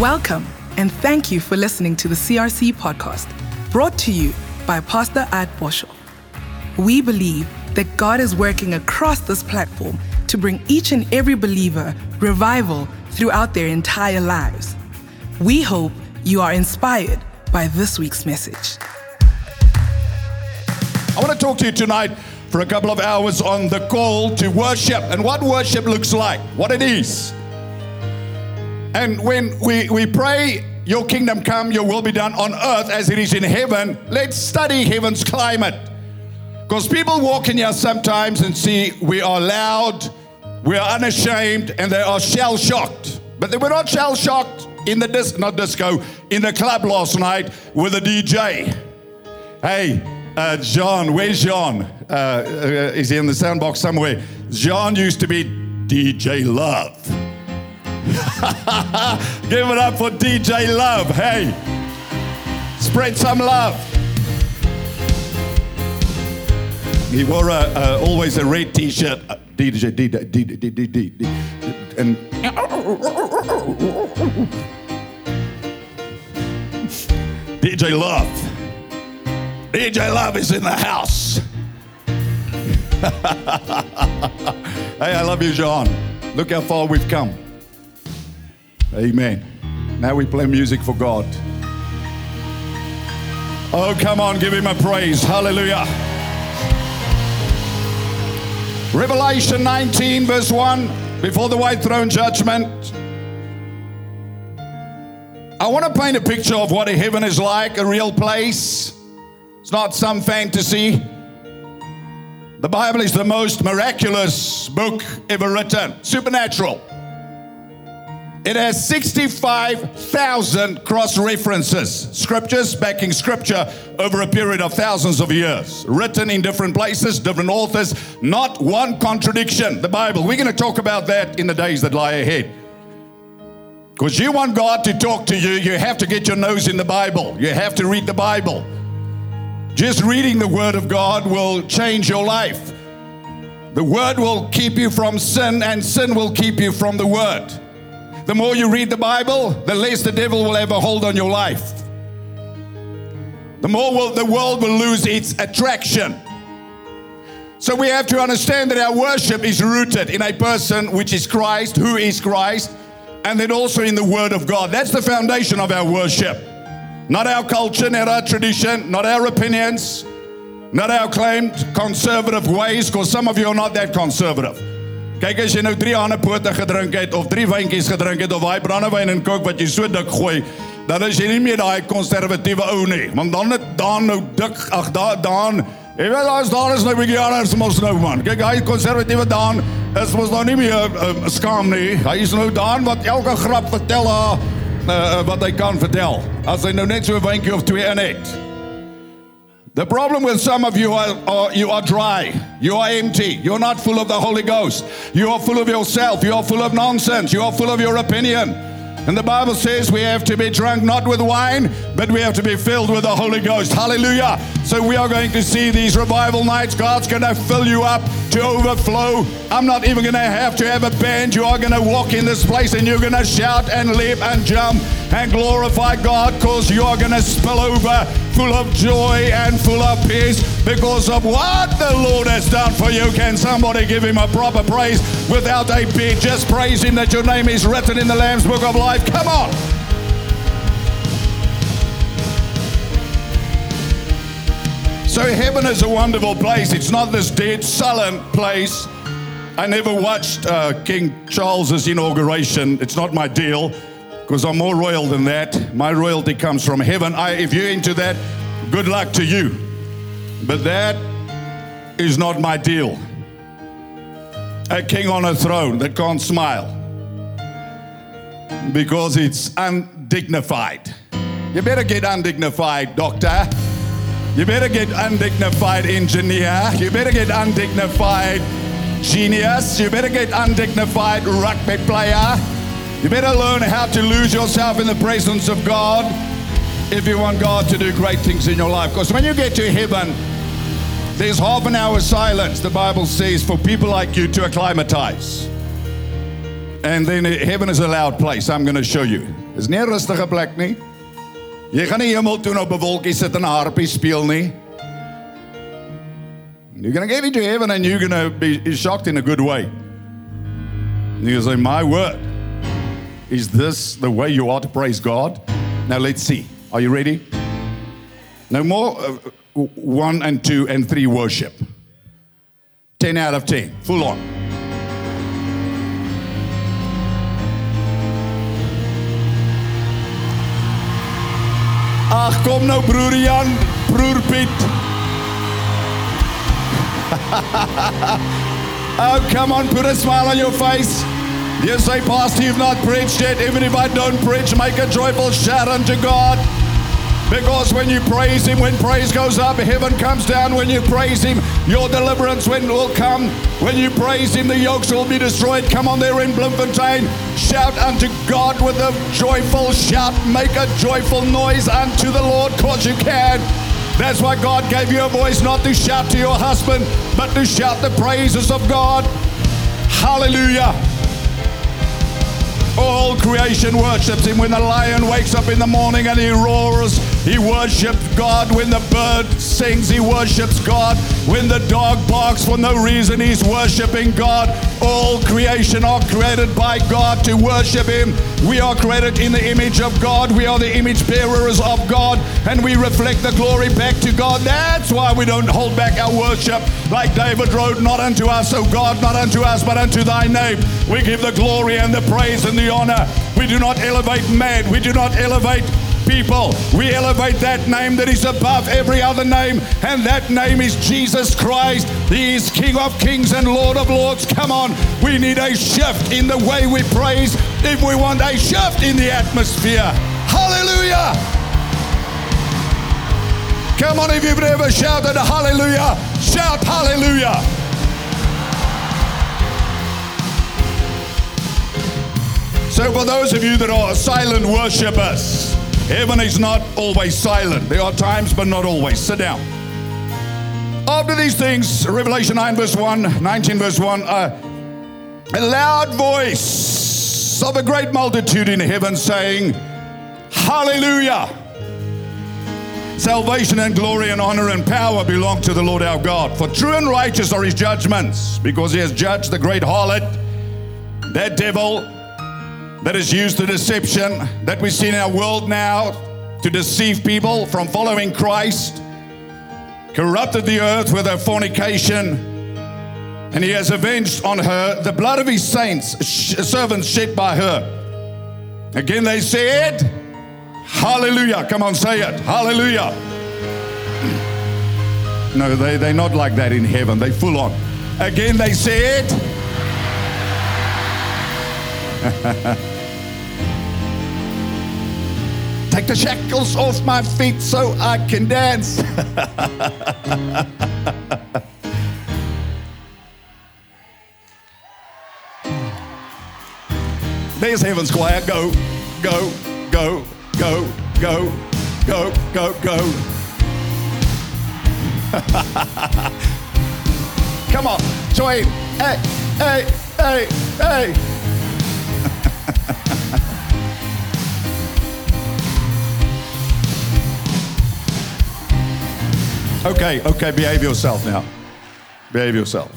Welcome, and thank you for listening to the CRC podcast, brought to you by Pastor At Boshoff. We believe that God is working across this platform to bring each and every believer revival throughout their entire lives. We hope you are inspired by this week's message. I want to talk to you tonight for a couple of hours on the call to worship and what worship looks like, what it is. And when we, we pray, Your kingdom come, Your will be done on earth as it is in heaven, let's study heaven's climate. Because people walk in here sometimes and see we are loud, we are unashamed, and they are shell shocked. But they were not shell shocked in the dis- not disco in the club last night with a DJ. Hey, uh, John, where's John? Uh, uh, is he in the soundbox somewhere? John used to be DJ Love. Give it up for DJ Love. Hey, spread some love. He wore a, always a red T-shirt. Uh, DJ, DJ, DJ, DJ, DJ, and DJ Love. DJ Love is in the house. hey, I love you, John. Look how far we've come. Amen. Now we play music for God. Oh, come on, give him a praise. Hallelujah. Revelation 19, verse 1, before the white throne judgment. I want to paint a picture of what a heaven is like, a real place. It's not some fantasy. The Bible is the most miraculous book ever written, supernatural. It has 65,000 cross references, scriptures backing scripture over a period of thousands of years, written in different places, different authors, not one contradiction. The Bible, we're going to talk about that in the days that lie ahead. Because you want God to talk to you, you have to get your nose in the Bible. You have to read the Bible. Just reading the Word of God will change your life. The Word will keep you from sin, and sin will keep you from the Word. The more you read the Bible, the less the devil will ever hold on your life. The more will, the world will lose its attraction. So we have to understand that our worship is rooted in a person which is Christ, who is Christ, and then also in the Word of God. That's the foundation of our worship. Not our culture, not our tradition, not our opinions, not our claimed conservative ways, because some of you are not that conservative. Kyk as jy nou 3 hande pote gedrink het of 3 wyntjies gedrink het of daai brandewyn en kook wat jy so dik gooi, dan is jy nie meer daai konservatiewe ou nie. Want dan het dan nou dik, ag daar dan Jy weet daar is nou 'n bietjie anders mos nou man. Kyk hy konservatiewe daan is mos nou nie meer uh, skaam nie. Hy is nou daan wat elke grap vertel haar uh, wat hy kan vertel. As hy nou net so 'n wyntjie of twee in het. The problem with some of you are, are, you are dry. You are empty. You're not full of the Holy Ghost. You are full of yourself. You are full of nonsense. You are full of your opinion. And the Bible says we have to be drunk not with wine, but we have to be filled with the Holy Ghost. Hallelujah. So we are going to see these revival nights. God's going to fill you up to overflow. I'm not even going to have to have a band. You are going to walk in this place and you're going to shout and leap and jump and glorify God because you are going to spill over full of joy and full of peace because of what the Lord has done for you. Can somebody give him a proper praise without a beat? Just praise him that your name is written in the Lamb's Book of Life. Come on. So, heaven is a wonderful place. It's not this dead, sullen place. I never watched uh, King Charles's inauguration. It's not my deal because I'm more royal than that. My royalty comes from heaven. I, if you're into that, good luck to you. But that is not my deal. A king on a throne that can't smile because it's undignified. You better get undignified, doctor. You better get undignified, engineer. You better get undignified, genius. You better get undignified, rugby player. You better learn how to lose yourself in the presence of God if you want God to do great things in your life. Because when you get to heaven, there's half an hour silence, the Bible says, for people like you to acclimatize. And then eh, heaven is a loud place. I'm going to show you. Dis nie 'n rustige plek nie. Jy gaan nie hemel toe op 'n wolkie sit en 'n harpie speel nie. You're going to get into heaven and you're going to be shocked in a good way. You say, My word, is this the way you are to praise God? Now let's see. Are you ready? No more uh, one and two and three worship. 10 out of 10, full on. Ag kom nou broer Jan, broer Piet. oh, come on, put a smile on your face. You say, Pastor, you've not preached yet. Even if I don't preach, make a joyful shout unto God. Because when you praise Him, when praise goes up, heaven comes down. When you praise Him, your deliverance when will come. When you praise Him, the yokes will be destroyed. Come on there in Bloemfontein. Shout unto God with a joyful shout. Make a joyful noise unto the Lord, cause you can. That's why God gave you a voice not to shout to your husband, but to shout the praises of God. Hallelujah. All creation worships him when the lion wakes up in the morning and he roars. He worships God when the bird sings. He worships God when the dog barks for no reason. He's worshiping God. All creation are created by God to worship him. We are created in the image of God. We are the image bearers of God and we reflect the glory back to God. That's why we don't hold back our worship like David wrote, Not unto us, O God, not unto us, but unto thy name. We give the glory and the praise and the honor. We do not elevate man. We do not elevate people. We elevate that name that is above every other name, and that name is Jesus Christ. He is King of kings and Lord of lords. Come on, we need a shift in the way we praise if we want a shift in the atmosphere. Hallelujah! Come on, if you've never shouted hallelujah, shout hallelujah. So, for those of you that are silent worshippers, heaven is not always silent. There are times, but not always. Sit down. After these things, Revelation 9, verse 1, 19, verse 1, uh, a loud voice of a great multitude in heaven saying, Hallelujah! Salvation and glory and honor and power belong to the Lord our God. For true and righteous are his judgments, because he has judged the great harlot, that devil that is used to deception that we see in our world now to deceive people from following Christ, corrupted the earth with her fornication, and he has avenged on her the blood of his saints, sh- servants shed by her. Again, they said, Hallelujah. Come on, say it. Hallelujah. No, they, they're not like that in heaven. They full on. Again, they said, Take the shackles off my feet so I can dance. There's heaven's choir. Go, go, go, go, go, go, go, go. Come on, join. Hey, hey, hey, hey. okay, okay, behave yourself now. Behave yourself.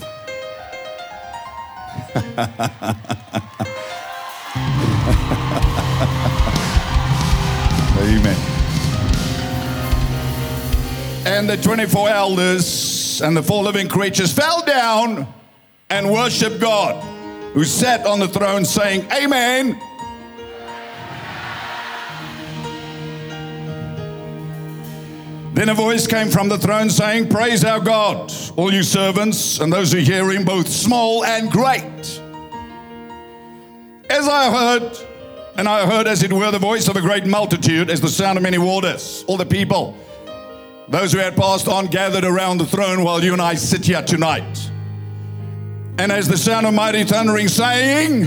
Amen. And the 24 elders and the four living creatures fell down and worshiped God, who sat on the throne, saying, Amen. Then a voice came from the throne saying, Praise our God, all you servants and those who hear him, both small and great. As I heard, and I heard as it were the voice of a great multitude, as the sound of many waters, all the people, those who had passed on, gathered around the throne while you and I sit here tonight. And as the sound of mighty thundering saying,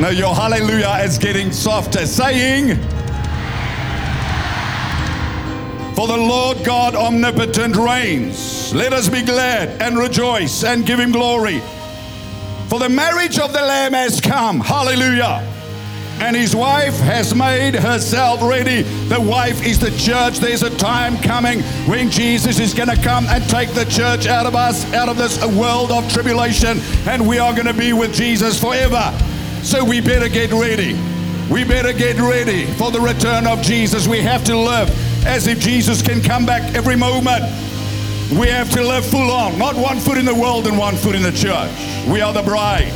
No, your hallelujah is getting softer, saying, For the Lord God omnipotent reigns. Let us be glad and rejoice and give him glory. For the marriage of the Lamb has come. Hallelujah. And his wife has made herself ready. The wife is the church. There's a time coming when Jesus is going to come and take the church out of us, out of this world of tribulation, and we are going to be with Jesus forever. So we better get ready. We better get ready for the return of Jesus. We have to live as if Jesus can come back every moment. We have to live full on, not one foot in the world and one foot in the church. We are the bride.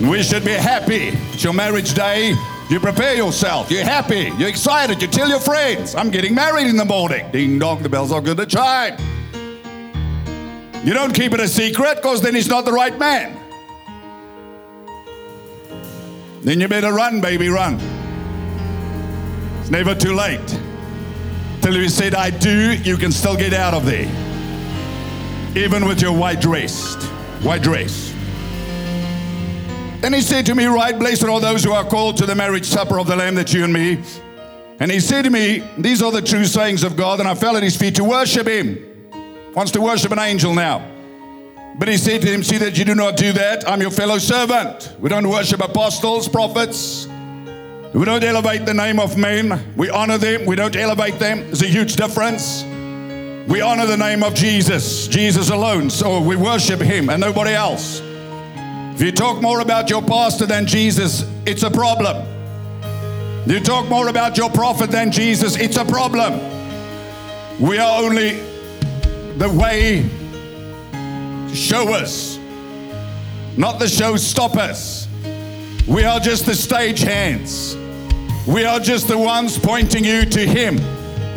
We should be happy. It's your marriage day. You prepare yourself. You're happy. You're excited. You tell your friends, I'm getting married in the morning. Ding dong, the bells are going to chime. You don't keep it a secret because then he's not the right man. Then you better run, baby, run. It's never too late. Till you said, I do, you can still get out of there. Even with your white dress. White dress. And he said to me, Right, blessed are those who are called to the marriage supper of the Lamb, that you and me. And he said to me, These are the true sayings of God. And I fell at his feet to worship him. Wants to worship an angel now. But he said to him, See that you do not do that. I'm your fellow servant. We don't worship apostles, prophets. We don't elevate the name of men. We honor them. We don't elevate them. There's a huge difference. We honor the name of Jesus, Jesus alone. So we worship him and nobody else. If you talk more about your pastor than Jesus, it's a problem. If You talk more about your prophet than Jesus, it's a problem. We are only the way showers, not the show stoppers. We are just the stage hands. We are just the ones pointing you to Him.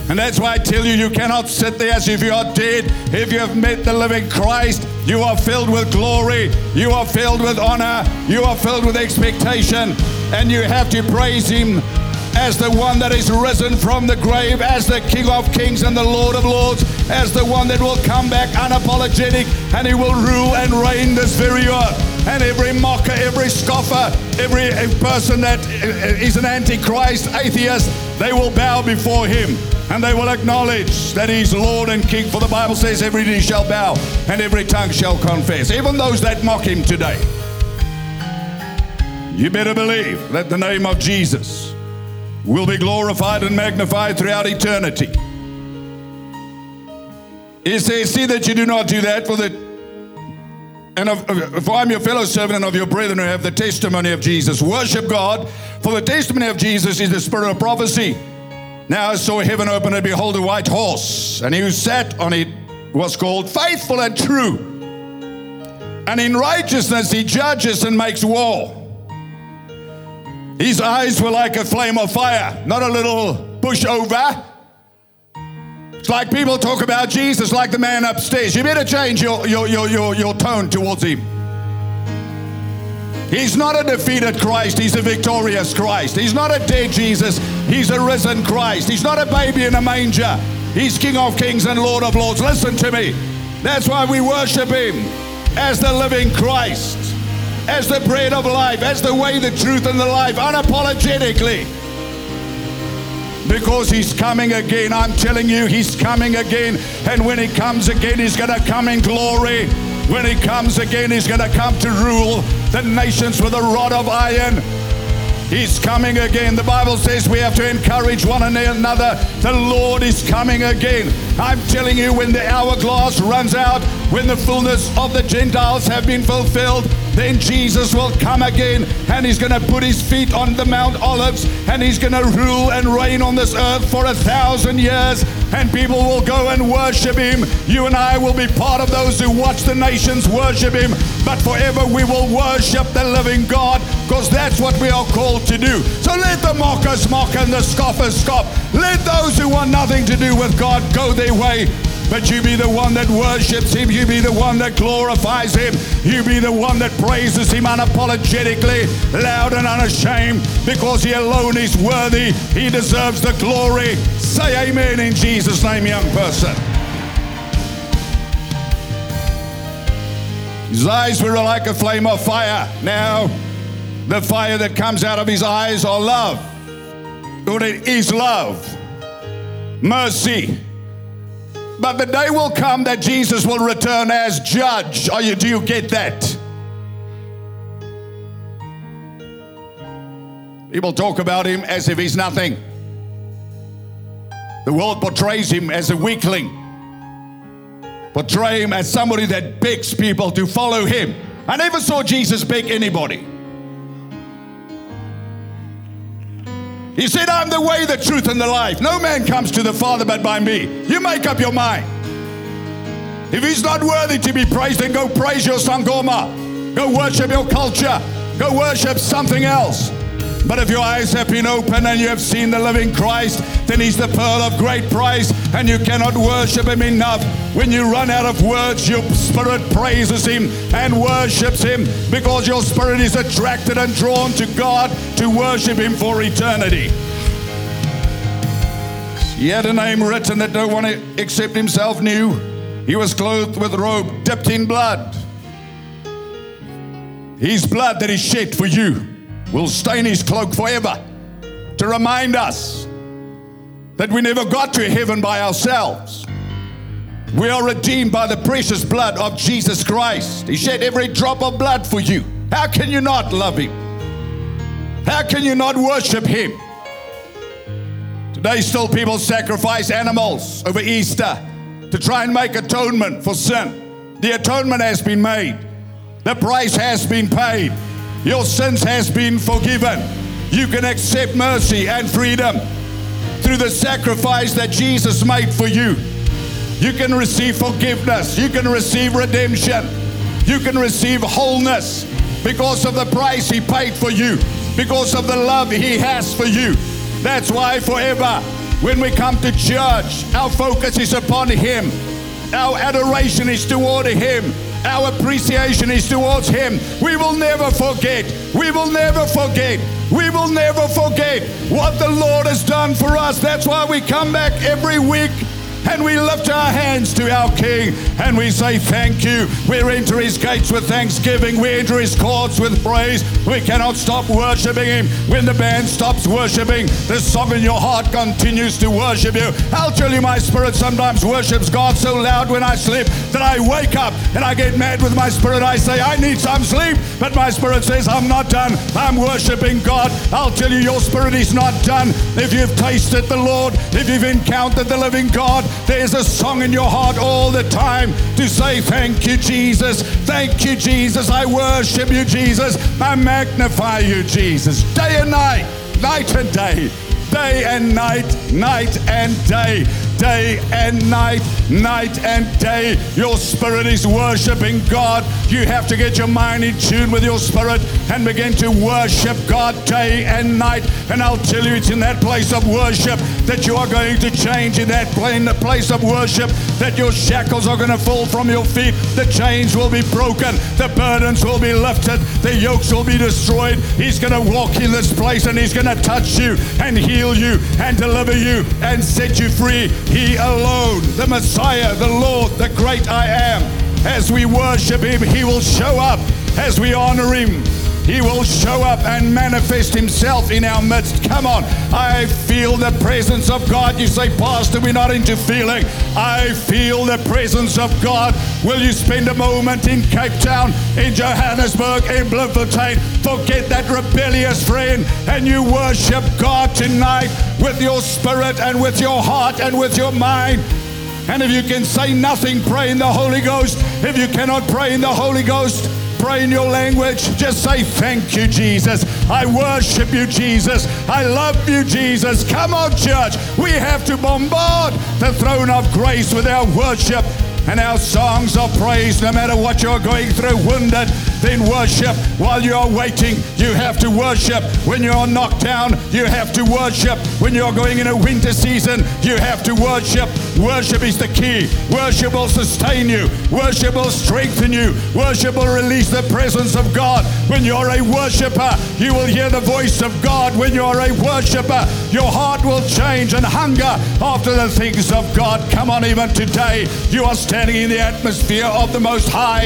And that's why I tell you, you cannot sit there as if you are dead. If you have met the living Christ, you are filled with glory, you are filled with honor, you are filled with expectation, and you have to praise Him as the one that is risen from the grave, as the King of Kings and the Lord of Lords, as the one that will come back unapologetic and He will rule and reign this very earth. And every mocker, every scoffer, every person that is an antichrist, atheist, they will bow before Him and they will acknowledge that He's Lord and King. For the Bible says, every knee shall bow and every tongue shall confess, even those that mock Him today. You better believe that the name of Jesus will be glorified and magnified throughout eternity. He says, See that you do not do that, for the and of, for I'm your fellow servant and of your brethren who have the testimony of Jesus. Worship God, for the testimony of Jesus is the spirit of prophecy. Now I saw heaven open and behold a white horse, and he who sat on it was called faithful and true. And in righteousness he judges and makes war. His eyes were like a flame of fire, not a little pushover. It's like people talk about Jesus like the man upstairs. You better change your, your, your, your, your tone towards him. He's not a defeated Christ, he's a victorious Christ. He's not a dead Jesus, he's a risen Christ. He's not a baby in a manger, he's King of kings and Lord of lords. Listen to me. That's why we worship him as the living Christ as the bread of life, as the way, the truth, and the life, unapologetically. Because he's coming again. I'm telling you, he's coming again. And when he comes again, he's going to come in glory. When he comes again, he's going to come to rule the nations with a rod of iron. He's coming again. The Bible says we have to encourage one another. The Lord is coming again. I'm telling you, when the hourglass runs out, when the fullness of the Gentiles have been fulfilled, then Jesus will come again and he's going to put his feet on the Mount Olives and he's going to rule and reign on this earth for a thousand years and people will go and worship him. You and I will be part of those who watch the nations worship him, but forever we will worship the living God because that's what we are called to do. So let the mockers mock and the scoffers scoff. Let those who want nothing to do with God go their way. But you be the one that worships Him. You be the one that glorifies Him. You be the one that praises Him unapologetically, loud and unashamed, because He alone is worthy. He deserves the glory. Say amen in Jesus' name, young person. His eyes were like a flame of fire. Now, the fire that comes out of his eyes are love. It is love, mercy. But the day will come that Jesus will return as judge. Are you, do you get that? People talk about him as if he's nothing. The world portrays him as a weakling, portray him as somebody that begs people to follow him. I never saw Jesus beg anybody. He said, I'm the way, the truth, and the life. No man comes to the Father but by me. You make up your mind. If he's not worthy to be praised, then go praise your Sangoma. Go worship your culture. Go worship something else. But if your eyes have been opened and you have seen the living Christ, then He's the pearl of great price, and you cannot worship Him enough. When you run out of words, your spirit praises Him and worships Him because your spirit is attracted and drawn to God to worship Him for eternity. He had a name written that no one except himself knew. He was clothed with robe dipped in blood. His blood that is shed for you will stain his cloak forever to remind us that we never got to heaven by ourselves. We are redeemed by the precious blood of Jesus Christ. He shed every drop of blood for you. How can you not love him? How can you not worship him? Today, still people sacrifice animals over Easter to try and make atonement for sin. The atonement has been made, the price has been paid. Your sins has been forgiven. You can accept mercy and freedom through the sacrifice that Jesus made for you. You can receive forgiveness. You can receive redemption. You can receive wholeness because of the price He paid for you, because of the love He has for you. That's why forever, when we come to church, our focus is upon Him. Our adoration is toward Him. Our appreciation is towards Him. We will never forget. We will never forget. We will never forget what the Lord has done for us. That's why we come back every week and we lift our hands to our King and we say thank you. We enter his gates with thanksgiving. We enter his courts with praise. We cannot stop worshiping him. When the band stops worshiping, the song in your heart continues to worship you. I'll tell you, my spirit sometimes worships God so loud when I sleep that I wake up and I get mad with my spirit. I say, I need some sleep. But my spirit says, I'm not done. I'm worshiping God. I'll tell you, your spirit is not done. If you've tasted the Lord, if you've encountered the living God, there's a song in your heart all the time to say, Thank you, Jesus. Thank you, Jesus. I worship you, Jesus. I magnify you, Jesus. Day and night, night and day, day and night, night and day day and night, night and day. Your spirit is worshiping God. You have to get your mind in tune with your spirit and begin to worship God day and night. And I'll tell you, it's in that place of worship that you are going to change. In that place of worship, that your shackles are going to fall from your feet. The chains will be broken. The burdens will be lifted. The yokes will be destroyed. He's going to walk in this place and he's going to touch you and heal you and deliver you and set you free. He alone, the Messiah, the Lord, the great I am. As we worship Him, He will show up. As we honor Him, he will show up and manifest Himself in our midst. Come on. I feel the presence of God. You say, Pastor, we're not into feeling. I feel the presence of God. Will you spend a moment in Cape Town, in Johannesburg, in Bloemfontein? Forget that rebellious friend and you worship God tonight with your spirit and with your heart and with your mind. And if you can say nothing, pray in the Holy Ghost. If you cannot pray in the Holy Ghost, pray in your language. Just say, Thank you, Jesus. I worship you, Jesus. I love you, Jesus. Come on, church. We have to bombard the throne of grace with our worship and our songs of praise, no matter what you're going through, wounded, then worship. While you're waiting, you have to worship. When you're knocked down, you have to worship. When you're going in a winter season, you have to worship. Worship is the key. Worship will sustain you. Worship will strengthen you. Worship will release the presence of God. When you're a worshiper, you will hear the voice of God. When you're a worshiper, your heart will change and hunger after the things of God. Come on, even today, you are standing standing in the atmosphere of the Most High.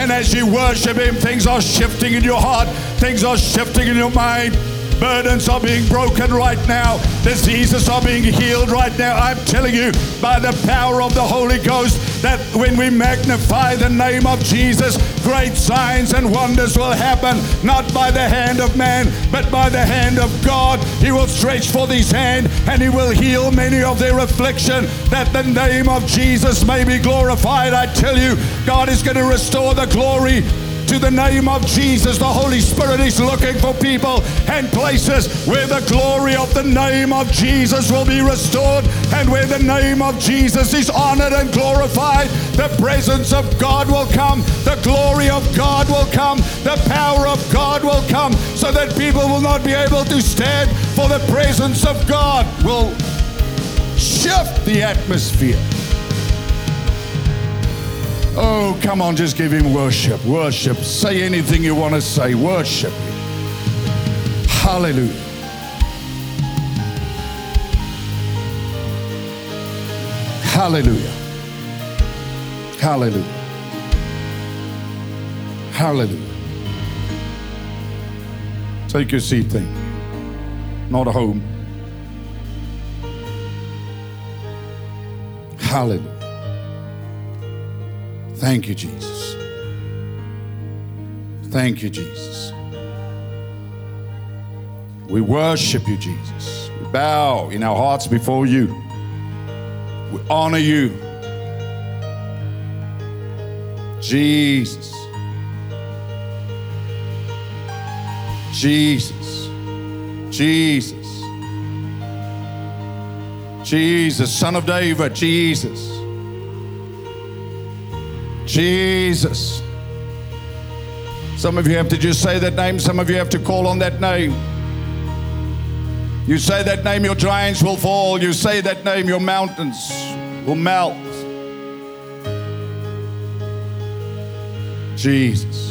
And as you worship Him, things are shifting in your heart, things are shifting in your mind. Burdens are being broken right now. Diseases are being healed right now. I'm telling you, by the power of the Holy Ghost, that when we magnify the name of Jesus, great signs and wonders will happen, not by the hand of man, but by the hand of God. He will stretch forth his hand and he will heal many of their affliction, that the name of Jesus may be glorified. I tell you, God is going to restore the glory to the name of Jesus. The Holy Spirit is looking for people and places where the glory of the name of Jesus will be restored and where the name of Jesus is honored and glorified. The presence of God will come, the glory of God will come, the power of God will come, so that people will not be able to stand, for the presence of God will shift the atmosphere. Oh, come on, just give him worship. Worship. Say anything you want to say. Worship. Hallelujah. Hallelujah. Hallelujah. Hallelujah. Take your seat, thing. Not a home. Hallelujah. Thank you, Jesus. Thank you, Jesus. We worship you, Jesus. We bow in our hearts before you. We honor you. Jesus. Jesus. Jesus. Jesus, Son of David, Jesus. Jesus. Some of you have to just say that name, some of you have to call on that name. You say that name, your giants will fall. You say that name, your mountains will melt. Jesus.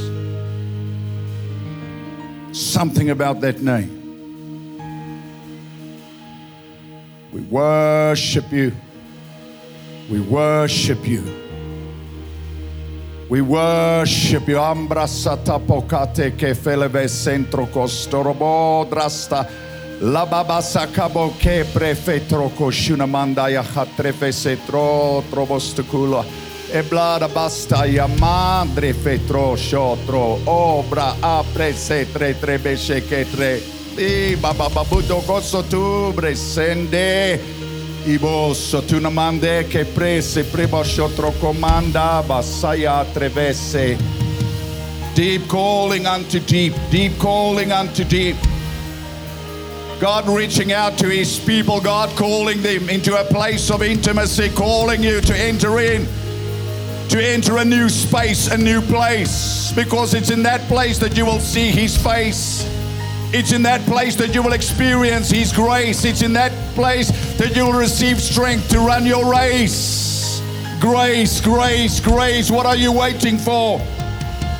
Something about that name. We worship you. We worship you. We worship you. Ambra satapokate ke feleve centro costorobo drasta. La baba sakabo ke prefetro koshuna mandaya hatrefe setro trobostukulo. E blada basta ya madre fetro shotro. Obra apre se tre tre beshe ke tre. I koso tu sotunamande che prese prima shotro comanda basaya trevese. Deep calling unto deep, deep calling unto deep. God reaching out to his people, God calling them into a place of intimacy, calling you to enter in, to enter a new space, a new place, because it's in that place that you will see his face. It's in that place that you will experience His grace. It's in that place that you will receive strength to run your race. Grace, grace, grace. What are you waiting for?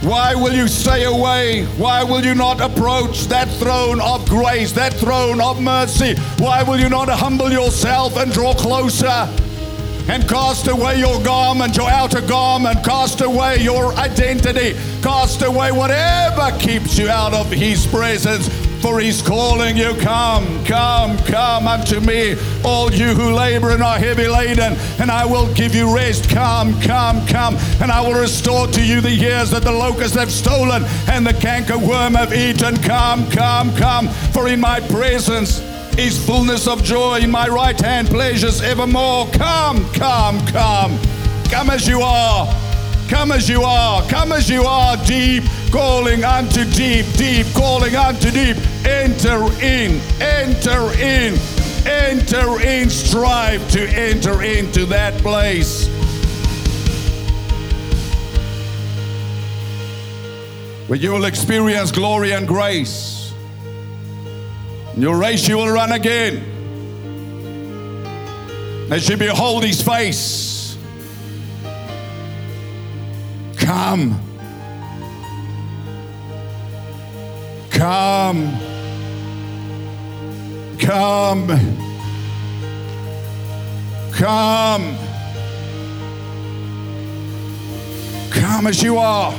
Why will you stay away? Why will you not approach that throne of grace, that throne of mercy? Why will you not humble yourself and draw closer? and cast away your garment, your outer garment, cast away your identity, cast away whatever keeps you out of His presence. For He's calling you, come, come, come unto me, all you who labor and are heavy laden, and I will give you rest. Come, come, come, and I will restore to you the years that the locusts have stolen and the canker worm have eaten. Come, come, come, for in my presence is fullness of joy in my right hand, pleasures evermore. Come, come, come. Come as you are. Come as you are. Come as you are, deep, calling unto deep, deep, calling unto deep. Enter in, enter in, enter in. Strive to enter into that place. Where you will experience glory and grace. In your race you will run again. As you behold his face. Come. Come. Come. Come. Come as you are.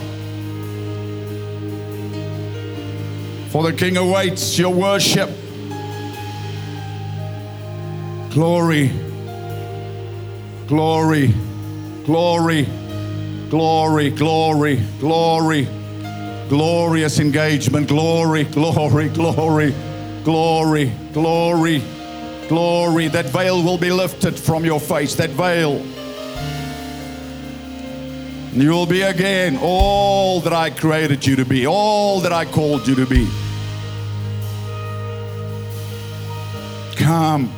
For the King awaits your worship. Glory, glory, Glory, glory, glory, glory. Glorious engagement. Glory, glory, glory, glory, glory, glory. That veil will be lifted from your face. That veil. And You will be again all that I created you to be, all that I called you to be. Come.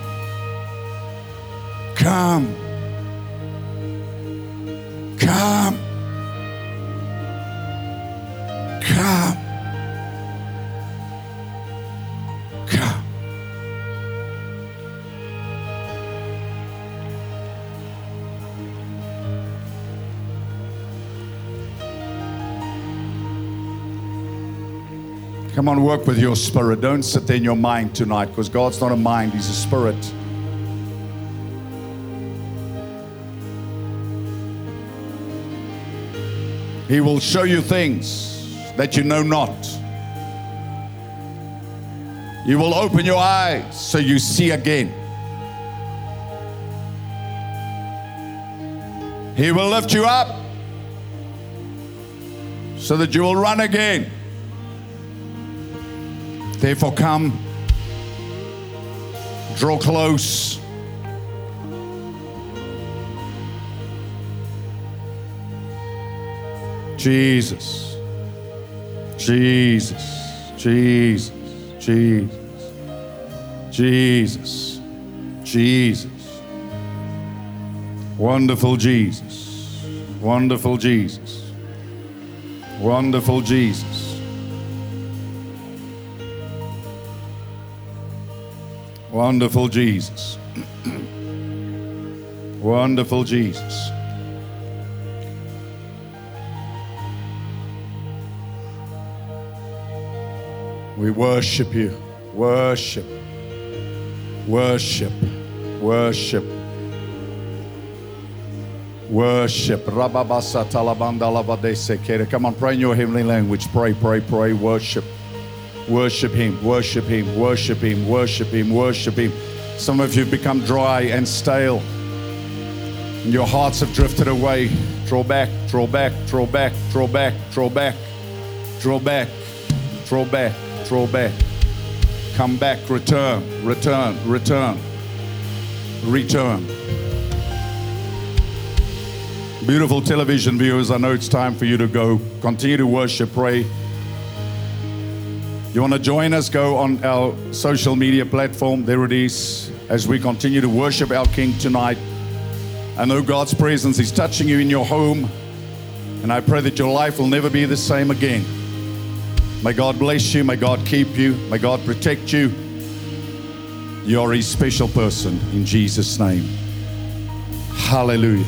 Come. Come. Come. Come. Come on, work with your spirit. Don't sit there in your mind tonight because God's not a mind, He's a spirit. He will show you things that you know not. You will open your eyes so you see again. He will lift you up so that you will run again. Therefore, come, draw close. Jesus, Jesus, Jesus, Jesus, Jesus, Jesus. Wonderful Jesus, wonderful Jesus, wonderful Jesus. Wonderful Jesus. Wonderful Jesus. We worship you. Worship. Worship. Worship. Worship. Rababasa talabanda lavade Come on, pray in your heavenly language. Pray, pray, pray. Worship. Worship Him, worship Him, worship Him, worship Him, worship Him. Some of you have become dry and stale. And your hearts have drifted away. Draw back, draw back, draw back, draw back, draw back, draw back, draw back, draw back. Come back, return, return, return, return. Beautiful television viewers, I know it's time for you to go. Continue to worship, pray. You want to join us? Go on our social media platform. There it is. As we continue to worship our King tonight. I know God's presence is touching you in your home. And I pray that your life will never be the same again. May God bless you. May God keep you. May God protect you. You're a special person in Jesus' name. Hallelujah.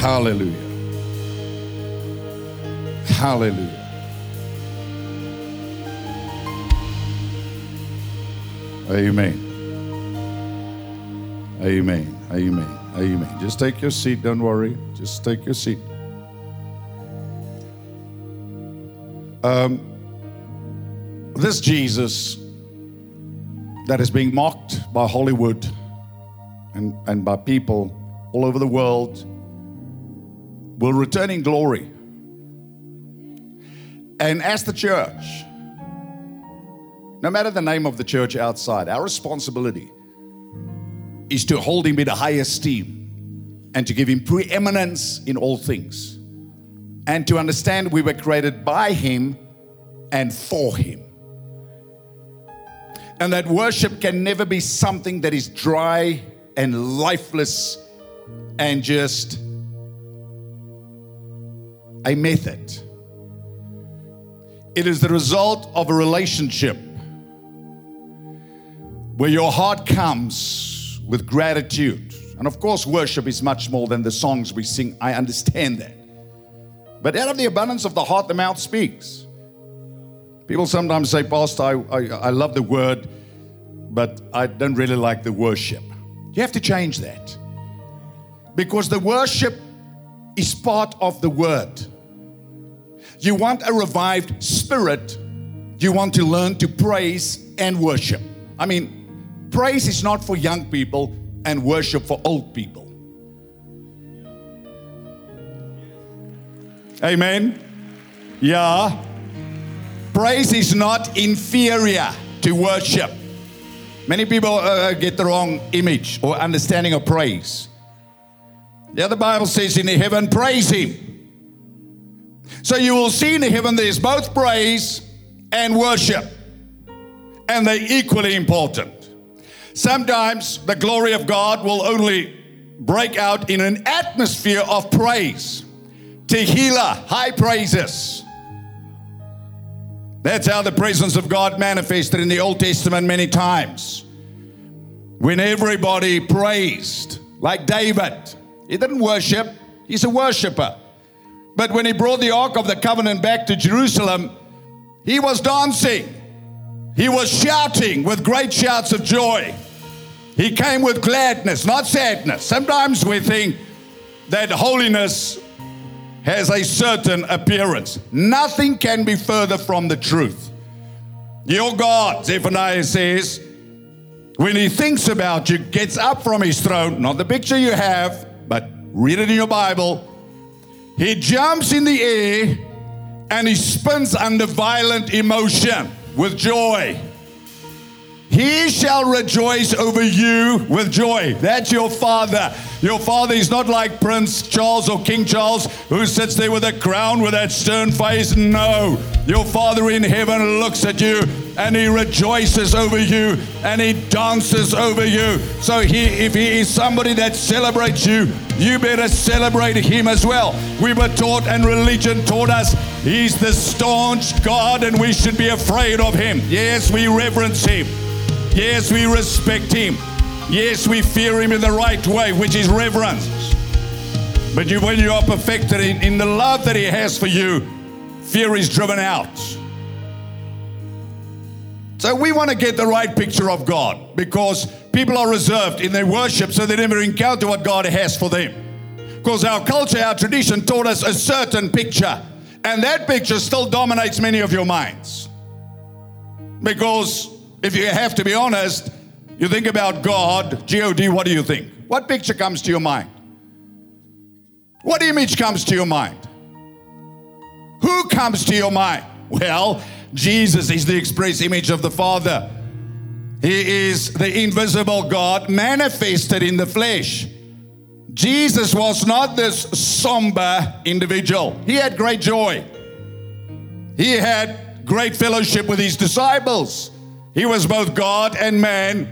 Hallelujah. Hallelujah. Amen. Amen. Amen. Amen. Just take your seat. Don't worry. Just take your seat. Um, this Jesus that is being mocked by Hollywood and, and by people all over the world will return in glory. And as the church, no matter the name of the church outside, our responsibility is to hold him in the highest esteem and to give him preeminence in all things. And to understand we were created by him and for him. And that worship can never be something that is dry and lifeless and just a method. It is the result of a relationship where your heart comes with gratitude. And of course, worship is much more than the songs we sing. I understand that. But out of the abundance of the heart, the mouth speaks. People sometimes say, Pastor, I, I, I love the word, but I don't really like the worship. You have to change that. Because the worship is part of the word. You want a revived spirit, you want to learn to praise and worship. I mean, praise is not for young people and worship for old people. Amen. Yeah. Praise is not inferior to worship. Many people uh, get the wrong image or understanding of praise. The other Bible says in the heaven, praise Him. So you will see in the heaven there's both praise and worship, and they're equally important. Sometimes the glory of God will only break out in an atmosphere of praise. Tehillah, high praises. That's how the presence of God manifested in the Old Testament many times. When everybody praised, like David, he didn't worship, he's a worshiper. But when he brought the Ark of the Covenant back to Jerusalem, he was dancing, he was shouting with great shouts of joy. He came with gladness, not sadness. Sometimes we think that holiness has a certain appearance. Nothing can be further from the truth. Your God, Zephaniah says, when he thinks about you, gets up from his throne, not the picture you have, but read it in your Bible. He jumps in the air and he spins under violent emotion with joy. He shall rejoice over you with joy. That's your father. Your father is not like Prince Charles or King Charles who sits there with a crown with that stern face. No. Your father in heaven looks at you and he rejoices over you and he dances over you. So he if he is somebody that celebrates you, you better celebrate him as well. We were taught and religion taught us he's the staunch God and we should be afraid of him. Yes, we reverence him. Yes, we respect him. Yes, we fear him in the right way, which is reverence. But you, when you are perfected in, in the love that he has for you, fear is driven out. So we want to get the right picture of God because people are reserved in their worship so they never encounter what God has for them. Because our culture, our tradition taught us a certain picture, and that picture still dominates many of your minds. Because if you have to be honest, you think about God, God, what do you think? What picture comes to your mind? What image comes to your mind? Who comes to your mind? Well, Jesus is the express image of the Father. He is the invisible God manifested in the flesh. Jesus was not this somber individual. He had great joy. He had great fellowship with his disciples. He was both God and man,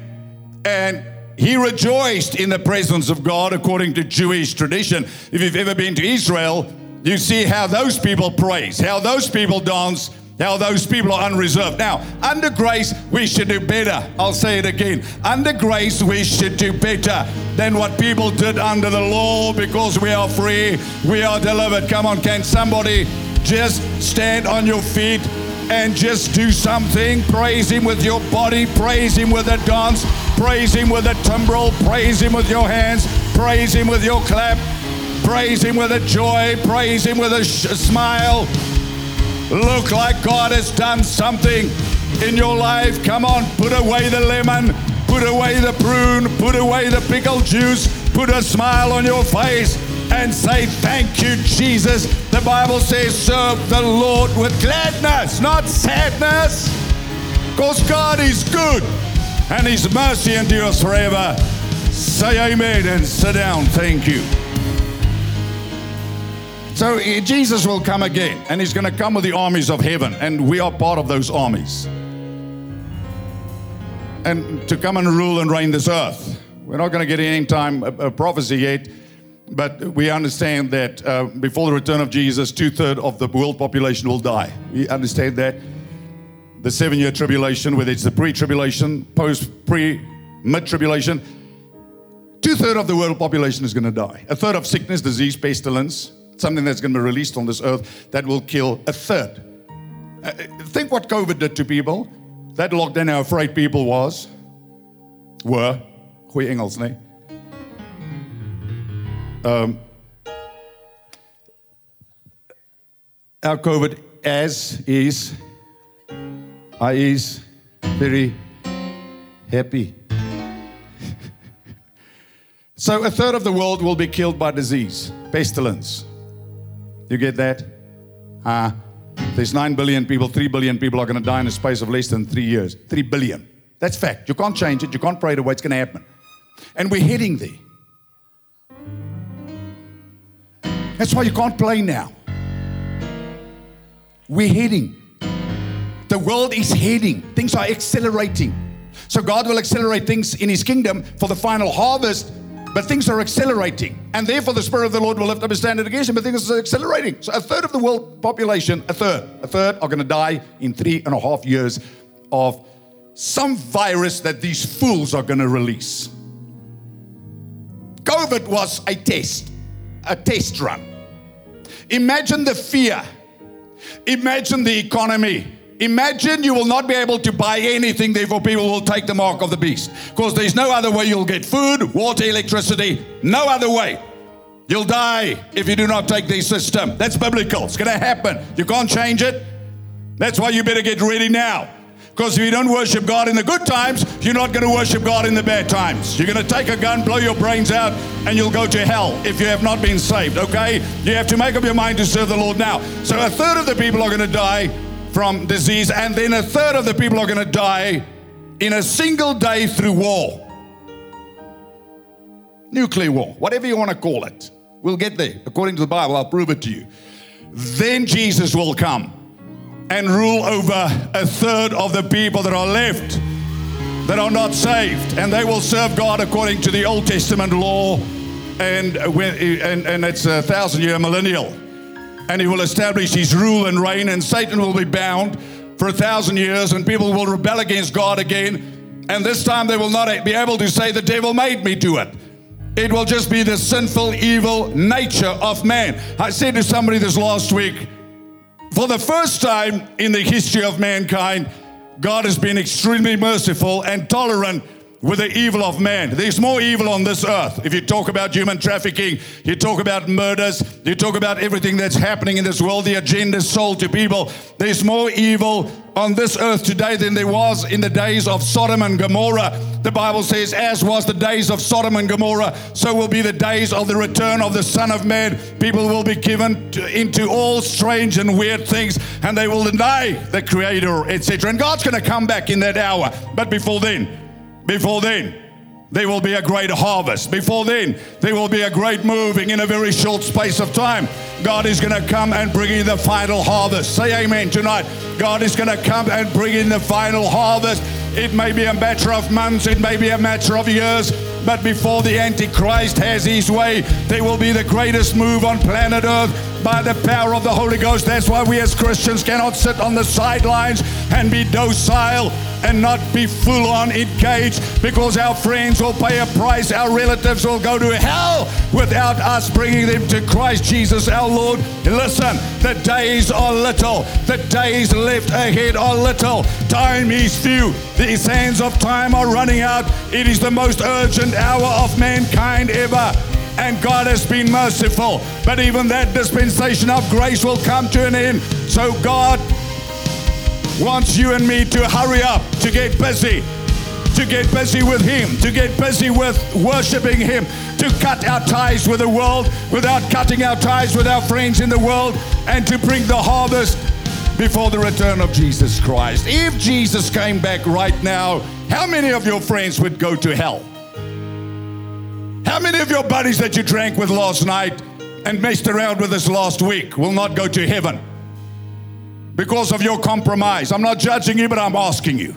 and he rejoiced in the presence of God according to Jewish tradition. If you've ever been to Israel, you see how those people praise, how those people dance, how those people are unreserved. Now, under grace, we should do better. I'll say it again. Under grace, we should do better than what people did under the law because we are free, we are delivered. Come on, can somebody just stand on your feet and just do something. Praise Him with your body, praise Him with a dance, praise Him with a timbrel, praise Him with your hands, praise Him with your clap, praise Him with a joy, praise Him with a sh- smile. Look like God has done something in your life. Come on, put away the lemon, put away the prune, put away the pickle juice, put a smile on your face and say, Thank you, Jesus. The Bible says, Serve the Lord with gladness, not sadness. Because God is good and His mercy endures forever. Say amen and sit down. Thank you. So eh, Jesus will come again and He's going to come with the armies of heaven, and we are part of those armies. And to come and rule and reign this earth. We're not going to get any time a, a prophecy yet but we understand that uh, before the return of Jesus, two thirds of the world population will die. We understand that. The seven year tribulation, whether it's the pre tribulation, post, pre, mid tribulation, two thirds of the world population is going to die. A third of sickness, disease, pestilence, something that's going to be released on this earth that will kill a third. Uh, think what COVID did to people. That lockdown, how afraid people was, were. Goeie Engels? Um, our COVID as is, I is very happy. So a third of the world will be killed by disease, pestilence. You get that? Uh, there's 9 billion people, 3 billion people are going to die in a space of less than three years. 3 billion. That's fact. You can't change it. You can't pray it away. It's going to happen. And we're heading there. That's why you can't play now. We're heading. The world is heading. Things are accelerating. So God will accelerate things in His kingdom for the final harvest, but things are accelerating. And therefore, the Spirit of the Lord will lift up His standard against Him, but things are accelerating. So, a third of the world population, a third, a third are going to die in three and a half years of some virus that these fools are going to release. COVID was a test, a test run. Imagine the fear. Imagine the economy. Imagine you will not be able to buy anything, therefore, people will take the mark of the beast. Because there's no other way you'll get food, water, electricity. No other way. You'll die if you do not take the system. That's biblical. It's going to happen. You can't change it. That's why you better get ready now. Because if you don't worship God in the good times, you're not going to worship God in the bad times. You're going to take a gun, blow your brains out, and you'll go to hell if you have not been saved, okay? You have to make up your mind to serve the Lord now. So a third of the people are going to die from disease, and then a third of the people are going to die in a single day through war. Nuclear war, whatever you want to call it. We'll get there. According to the Bible, I'll prove it to you. Then Jesus will come and rule over a third of the people that are left that are not saved, and they will serve God according to the Old Testament law, and and, and it's a thousand year millennial, and He will establish His rule and reign, and Satan will be bound for a thousand years, and people will rebel against God again, and this time they will not be able to say the devil made me do it. It will just be the sinful, evil nature of man. I said to somebody this last week for the first time in the history of mankind, God has been extremely merciful and tolerant with the evil of man. There's more evil on this earth. If you talk about human trafficking, you talk about murders, you talk about everything that's happening in this world, the agenda sold to people. There's more evil on this earth today than there was in the days of Sodom and Gomorrah. The Bible says, as was the days of Sodom and Gomorrah, so will be the days of the return of the Son of Man. People will be given to, into all strange and weird things, and they will deny the Creator, etc. And God's going to come back in that hour. But before then, before then, there will be a great harvest. Before then, there will be a great moving in a very short space of time. God is going to come and bring in the final harvest. Say amen tonight. God is going to come and bring in the final harvest. It may be a matter of months, it may be a matter of years, but before the Antichrist has his way, there will be the greatest move on planet Earth by the power of the Holy Ghost. That's why we as Christians cannot sit on the sidelines and be docile and not be full on engaged because our friends will pay a price, our relatives will go to hell without us bringing them to Christ Jesus our Lord. Listen, the days are little, the days left ahead are little, time is few, the sands of time are running out. It is the most urgent hour of mankind ever and God has been merciful. But even that dispensation of grace will come to an end. So God wants you and me to hurry up, to get busy, to get busy with Him, to get busy with worshiping Him, to cut our ties with the world without cutting our ties with our friends in the world, and to bring the harvest before the return of Jesus Christ. If Jesus came back right now, how many of your friends would go to hell? How many of your buddies that you drank with last night and messed around with this last week will not go to heaven because of your compromise? I'm not judging you, but I'm asking you.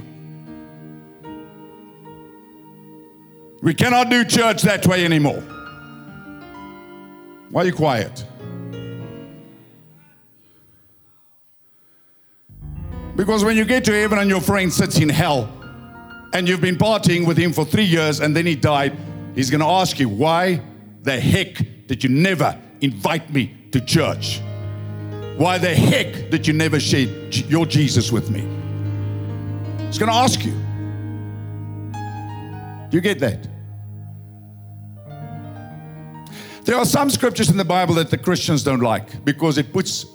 We cannot do church that way anymore. Why are you quiet? Because when you get to heaven and your friend sits in hell and you've been partying with him for three years and then he died, He's going to ask you, why the heck did you never invite me to church? Why the heck did you never share your Jesus with me? He's going to ask you. Do you get that? There are some scriptures in the Bible that the Christians don't like because it puts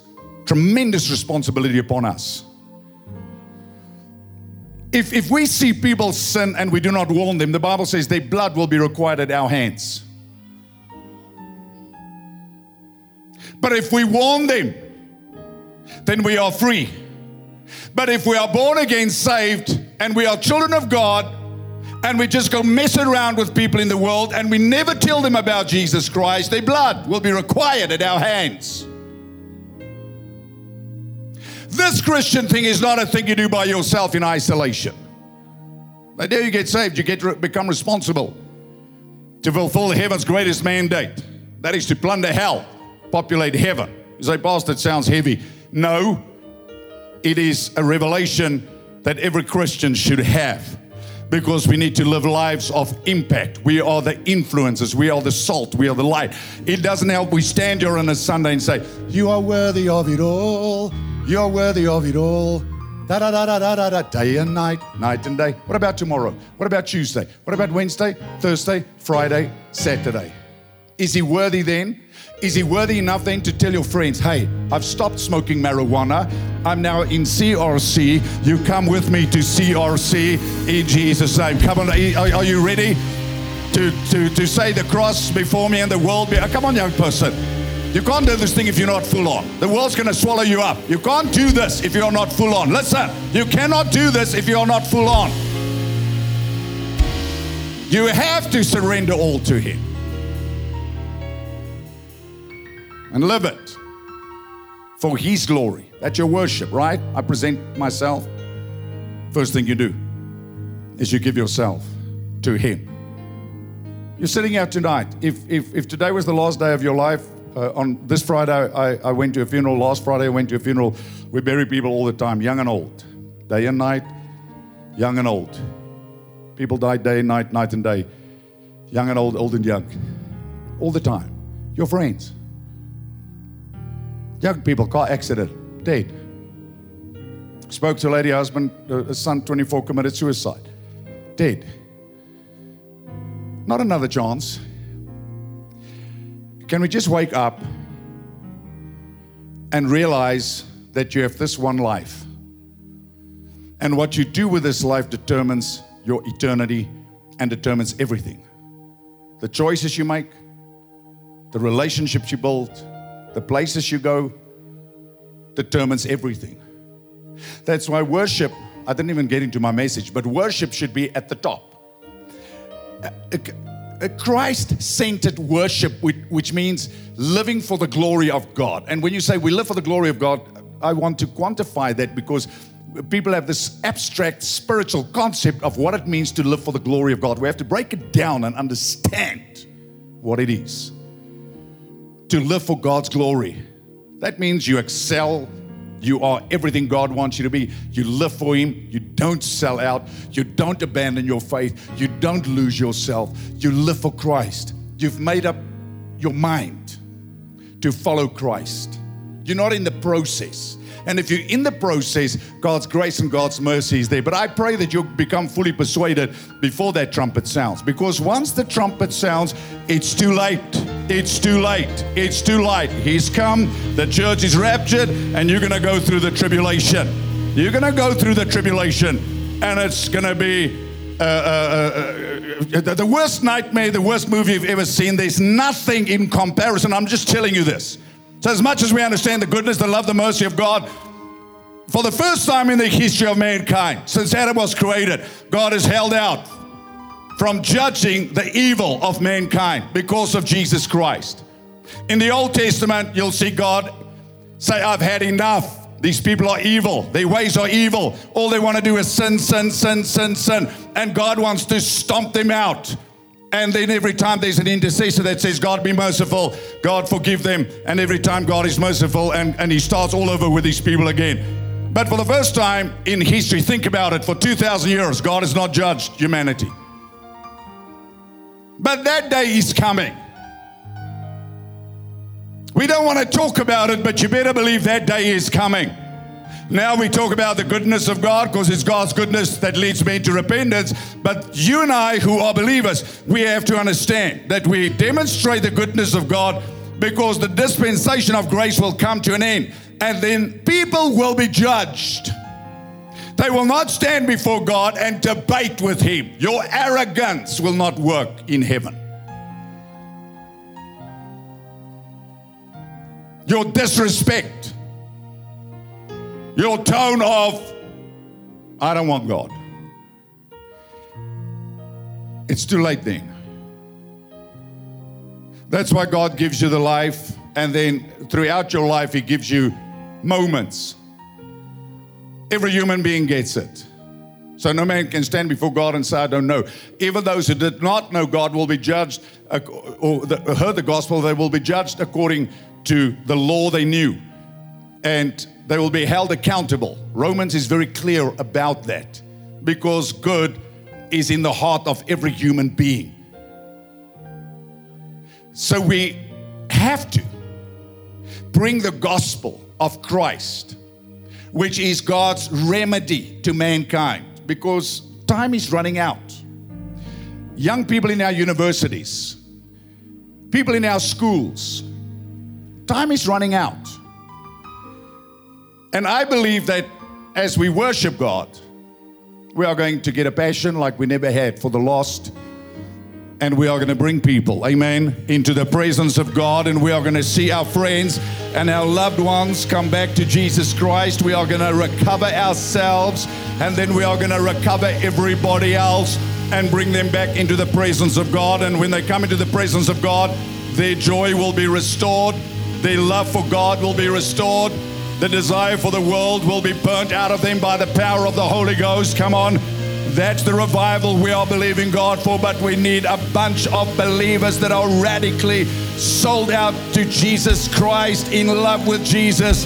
tremendous responsibility upon us if, if we see people sin and we do not warn them, the Bible says their blood will be required at our hands. But if we warn them, then we are free. But if we are born again, saved, and we are children of God, and we just go messing around with people in the world and we never tell them about Jesus Christ, their blood will be required at our hands. This Christian thing is not a thing you do by yourself in isolation. But there you get saved, you get become responsible to fulfill heaven's greatest mandate. That is to plunder hell, populate heaven. You say, Pastor, it sounds heavy. No, it is a revelation that every Christian should have because we need to live lives of impact. We are the influencers, we are the salt, we are the light. It doesn't help we stand here on a Sunday and say, You are worthy of it all, you are worthy of it all. Da da da da da da da, day and night, night and day. What about tomorrow? What about Tuesday? What about Wednesday, Thursday, Friday, Saturday? Is he worthy then? Is he worthy enough then to tell your friends, hey, I've stopped smoking marijuana. I'm now in CRC. You come with me to CRC in Jesus' name. Come on, are, you ready to, to, to say the cross before me and the world? Come on, young person. You can't do this thing if you're not full on. The world's going to swallow you up. You can't do this if you're not full on. Listen, you cannot do this if you're not full on. You have to surrender all to Him. and live it for His glory. That's your worship, right? I present myself. First thing you do is you give yourself to Him. You're sitting out tonight. If, if, if today was the last day of your life, uh, on this Friday, I, I went to a funeral. Last Friday, I went to a funeral. We bury people all the time, young and old, day and night, young and old. People die day and night, night and day, young and old, old and young, all the time. Your friends. Young people, car accident, dead. Spoke to a lady husband, a son 24 committed suicide, dead. Not another chance. Can we just wake up and realize that you have this one life? And what you do with this life determines your eternity and determines everything. The choices you make, the relationships you build, the places you go determines everything. That's why worship, I didn't even get into my message, but worship should be at the top. Uh, Christ centered worship, which means living for the glory of God. And when you say we live for the glory of God, I want to quantify that because people have this abstract spiritual concept of what it means to live for the glory of God. We have to break it down and understand what it is to live for God's glory. That means you excel. You are everything God wants you to be. You live for Him. You don't sell out. You don't abandon your faith. You don't lose yourself. You live for Christ. You've made up your mind to follow Christ. You're not in the process. And if you're in the process, God's grace and God's mercy is there. But I pray that you'll become fully persuaded before that trumpet sounds. Because once the trumpet sounds, it's too late. It's too late. It's too late. He's come, the church is raptured, and you're going to go through the tribulation. You're going to go through the tribulation, and it's going to be uh, uh, uh, the worst nightmare, the worst movie you've ever seen. There's nothing in comparison. I'm just telling you this. So, as much as we understand the goodness, the love, the mercy of God, for the first time in the history of mankind, since Adam was created, God has held out from judging the evil of mankind because of Jesus Christ. In the Old Testament, you'll see God say, I've had enough. These people are evil. Their ways are evil. All they want to do is sin, sin, sin, sin, sin. And God wants to stomp them out. And then every time there's an intercessor that says, God be merciful, God forgive them. And every time God is merciful and, and He starts all over with his people again. But for the first time in history, think about it, for 2,000 years, God has not judged humanity. But that day is coming. We don't want to talk about it, but you better believe that day is coming. Now we talk about the goodness of God because it's God's goodness that leads me to repentance. But you and I, who are believers, we have to understand that we demonstrate the goodness of God because the dispensation of grace will come to an end. And then people will be judged. They will not stand before God and debate with Him. Your arrogance will not work in heaven. your disrespect, your tone of, I don't want God. It's too late then. That's why God gives you the life, and then throughout your life, He gives you moments. Every human being gets it. So no man can stand before God and say, I don't know. Even those who did not know God will be judged, or heard the gospel, they will be judged according to the law they knew. And they will be held accountable. Romans is very clear about that because good is in the heart of every human being. So we have to bring the gospel of Christ, which is God's remedy to mankind, because time is running out. Young people in our universities, people in our schools, time is running out. And I believe that as we worship God, we are going to get a passion like we never had for the lost. And we are going to bring people, amen, into the presence of God, and we are going to see our friends and our loved ones come back to Jesus Christ. We are going to recover ourselves, and then we are going to recover everybody else and bring them back into the presence of God. And when they come into the presence of God, their joy will be restored, their love for God will be restored, the desire for the world will be burnt out of them by the power of the Holy Ghost. Come on. That's the revival we are believing God for, but we need a bunch of believers that are radically sold out to Jesus Christ, in love with Jesus,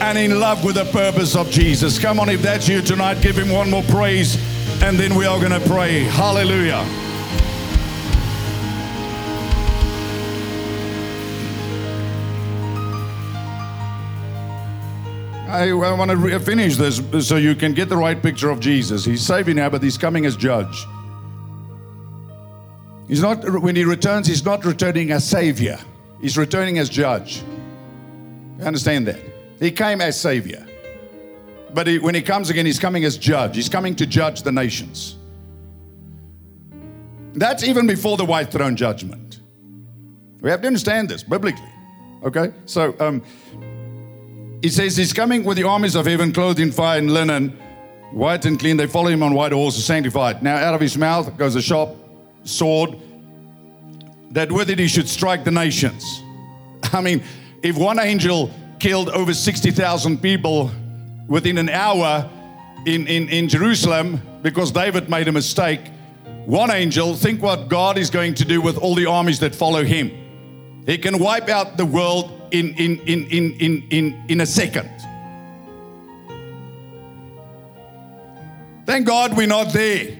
and in love with the purpose of Jesus. Come on, if that's you tonight, give Him one more praise, and then we are going to pray. Hallelujah. I, want to re- finish this so you can get the right picture of Jesus. He's saving now, but he's coming as judge. He's not, when he returns, he's not returning as savior, he's returning as judge. You understand that? He came as savior. But he, when he comes again, he's coming as judge. He's coming to judge the nations. That's even before the white throne judgment. We have to understand this biblically. Okay? So, um, he says he's coming with the armies of heaven, clothed in fine linen, white and clean. They follow him on white horses, sanctified. Now, out of his mouth goes a sharp sword, that with it he should strike the nations. I mean, if one angel killed over 60,000 people within an hour in, in, in Jerusalem because David made a mistake, one angel, think what God is going to do with all the armies that follow him. He can wipe out the world in, in, in, in, in, in, in a second. Thank God we're not there.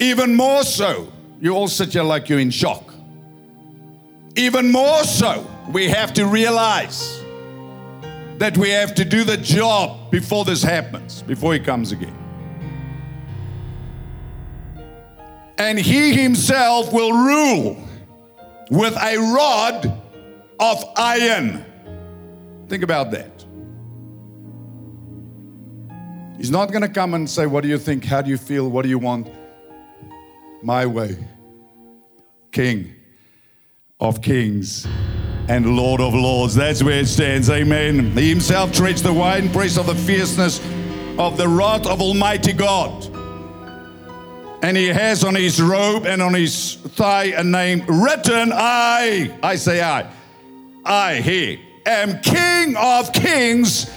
Even more so, you all sit here like you're in shock. Even more so, we have to realize that we have to do the job before this happens, before He comes again. And He Himself will rule with a rod of iron. Think about that. He's not going to come and say, What do you think? How do you feel? What do you want? My way. King of kings and Lord of lords. That's where it stands. Amen. He himself treads the winepress of the fierceness of the wrath of Almighty God. And he has on his robe and on his thigh a name written I, I say I, I, he, am King of kings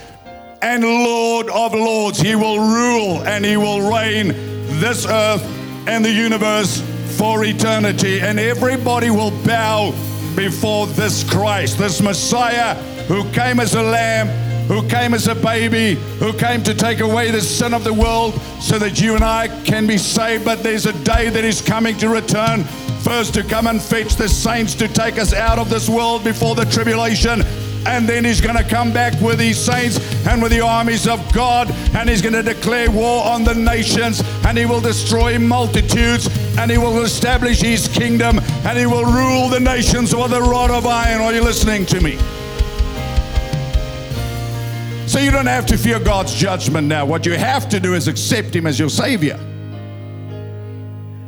and Lord of lords. He will rule and he will reign this earth and the universe for eternity. And everybody will bow before this Christ, this Messiah who came as a lamb, who came as a baby, who came to take away the sin of the world so that you and I can be saved. But there's a day that is coming to return. First, to come and fetch the saints to take us out of this world before the tribulation. And then he's going to come back with his saints and with the armies of God, and he's going to declare war on the nations, and he will destroy multitudes, and he will establish his kingdom, and he will rule the nations with a rod of iron. Are you listening to me? So you don't have to fear God's judgment now. What you have to do is accept him as your savior.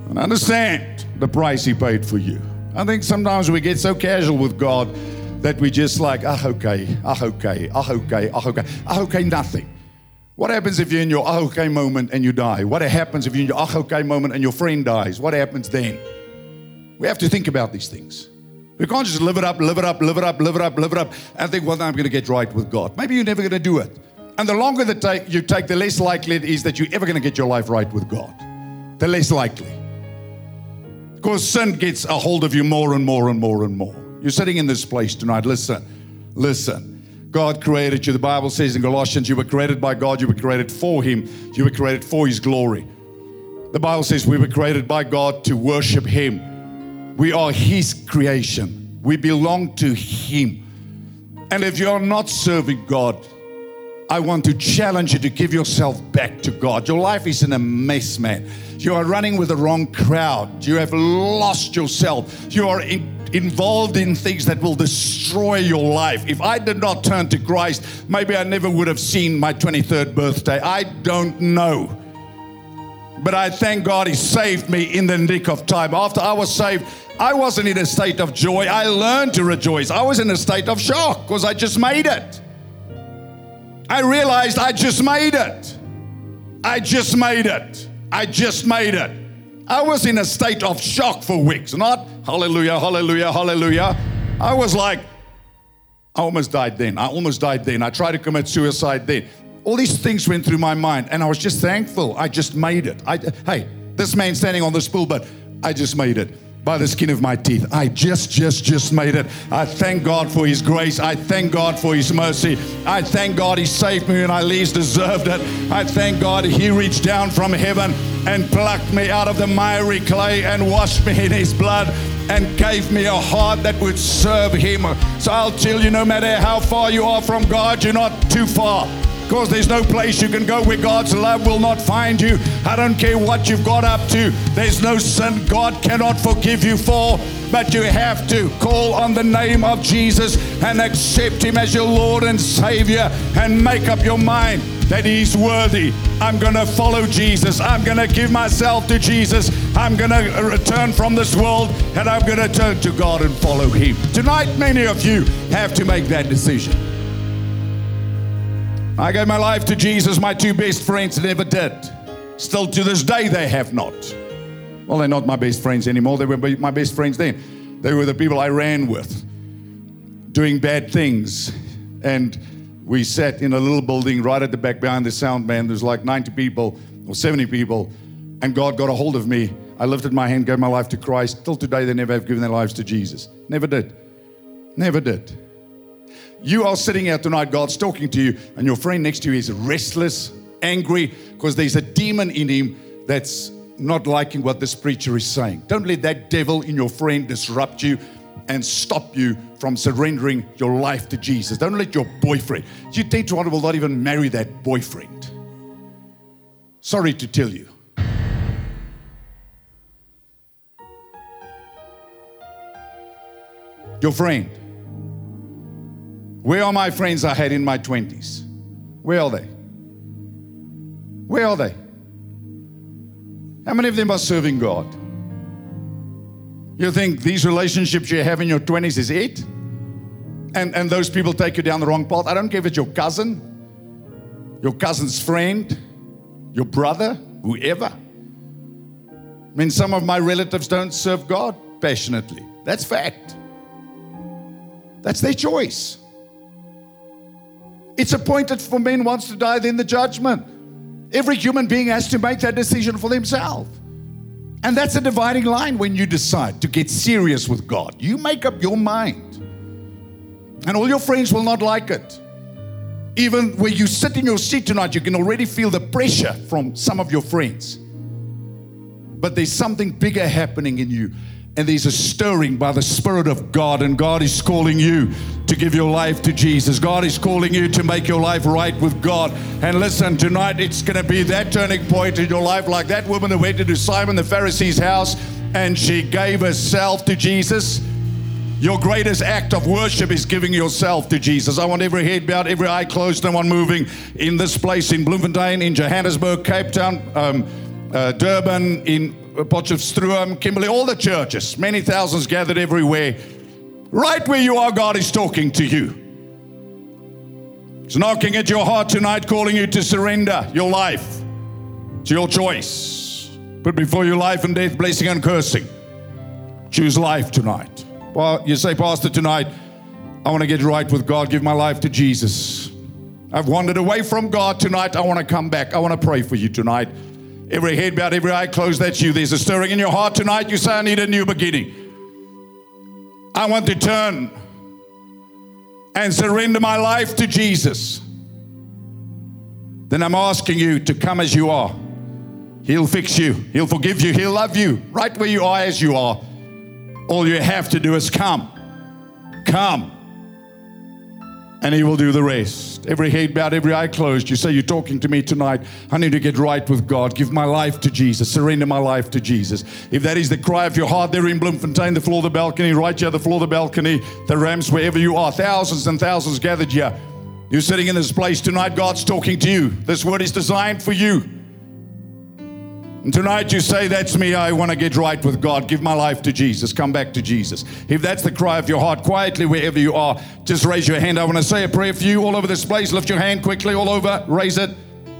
And understand the price he paid for you. I think sometimes we get so casual with God that we just like, ah, okay, ah, okay, ah, okay, ah, okay, ah, okay, nothing. What happens if you're in your ah, okay moment and you die? What happens if you're in your ah, okay moment and your friend dies? What happens then? We have to think about these things. We can't just live it up, live it up, live it up, live it up, live it up, and think, well, I'm going to get right with God. Maybe you're never going to do it. And the longer that you take, the less likely it is that you're ever going to get your life right with God. The less likely. Because sin gets a hold of you more and more and more and more. You're sitting in this place tonight. Listen, listen. God created you. The Bible says in Colossians, you were created by God, you were created for Him, you were created for His glory. The Bible says we were created by God to worship Him. We are His creation, we belong to Him. And if you're not serving God, I want to challenge you to give yourself back to God. Your life is in a mess, man. You are running with the wrong crowd. You have lost yourself. You are in, involved in things that will destroy your life. If I did not turn to Christ, maybe I never would have seen my 23rd birthday. I don't know. But I thank God He saved me in the nick of time. After I was saved, I wasn't in a state of joy. I learned to rejoice. I was in a state of shock because I just made it. I realized I just made it. I just made it. I just made it. I was in a state of shock for weeks, not hallelujah, hallelujah, hallelujah. I was like, I almost died then. I almost died then. I tried to commit suicide then. All these things went through my mind, and I was just thankful. I just made it. I, hey, this man standing on this pulpit, I just made it by the skin of my teeth. I just, just, just made it. I thank God for His grace. I thank God for His mercy. I thank God He saved me when I least deserved it. I thank God He reached down from heaven and plucked me out of the miry clay and washed me in His blood and gave me a heart that would serve Him. So I'll tell you no matter how far you are from God, you're not too far because there's no place you can go where God's love will not find you. I don't care what you've got up to, there's no sin God cannot forgive you for. But you have to call on the name of Jesus and accept Him as your Lord and Savior and make up your mind that He's worthy. I'm going to follow Jesus. I'm going to give myself to Jesus. I'm going to return from this world and I'm going to turn to God and follow Him. Tonight, many of you have to make that decision. I gave my life to Jesus. My two best friends never did. Still to this day, they have not. Well, they're not my best friends anymore. They were my best friends then. They were the people I ran with, doing bad things. And we sat in a little building right at the back behind the sound man. There's like 90 people or 70 people. And God got a hold of me. I lifted my hand, gave my life to Christ. Till today, they never have given their lives to Jesus. Never did. Never did. You are sitting here tonight, God's talking to you, and your friend next to you is restless, angry, because there's a demon in him that's not liking what this preacher is saying. Don't let that devil in your friend disrupt you and stop you from surrendering your life to Jesus. Don't let your boyfriend, you think to will not even marry that boyfriend. Sorry to tell you. Your friend where are my friends I had in my 20s? Where are they? Where are they? How many of them are serving God? You think these relationships you have in your 20s is it? And, and those people take you down the wrong path. I don't care if it's your cousin, your cousin's friend, your brother, whoever. I mean, some of my relatives don't serve God passionately. That's fact. That's their choice. It's appointed for men once to die, then the judgment. Every human being has to make that decision for themselves. And that's a dividing line when you decide to get serious with God. You make up your mind. And all your friends will not like it. Even where you sit in your seat tonight, you can already feel the pressure from some of your friends. But there's something bigger happening in you and there's a stirring by the Spirit of God, and God is calling you to give your life to Jesus. God is calling you to make your life right with God. And listen, tonight it's going to be that turning point in your life, like that woman who went into Simon the Pharisee's house and she gave herself to Jesus. Your greatest act of worship is giving yourself to Jesus. I want every head bowed, every eye closed, no one moving in this place in Bloemfontein, in Johannesburg, Cape Town, um, uh, Durban, in Potchefstroom, Kimberley, all the churches, many thousands gathered everywhere. Right where you are, God is talking to you. He's knocking at your heart tonight, calling you to surrender your life. It's your choice. Put before you life and death, blessing and cursing. Choose life tonight. Well, you say, Pastor, tonight, I want to get right with God, give my life to Jesus. I've wandered away from God tonight. I want to come back. I want to pray for you tonight. Every head bowed, every eye closed, that's you. There's a stirring in your heart tonight. You say, I need a new beginning. I want to turn and surrender my life to Jesus. Then I'm asking you to come as you are. He'll fix you, He'll forgive you, He'll love you right where you are as you are. All you have to do is come. Come. And he will do the rest. Every head bowed, every eye closed. You say, You're talking to me tonight. I need to get right with God. Give my life to Jesus. Surrender my life to Jesus. If that is the cry of your heart there in Bloemfontein, the floor of the balcony, right here, the floor of the balcony, the ramps, wherever you are, thousands and thousands gathered here. You're sitting in this place tonight. God's talking to you. This word is designed for you. And tonight you say, That's me. I want to get right with God. Give my life to Jesus. Come back to Jesus. If that's the cry of your heart, quietly, wherever you are, just raise your hand. I want to say a prayer for you all over this place. Lift your hand quickly, all over. Raise it.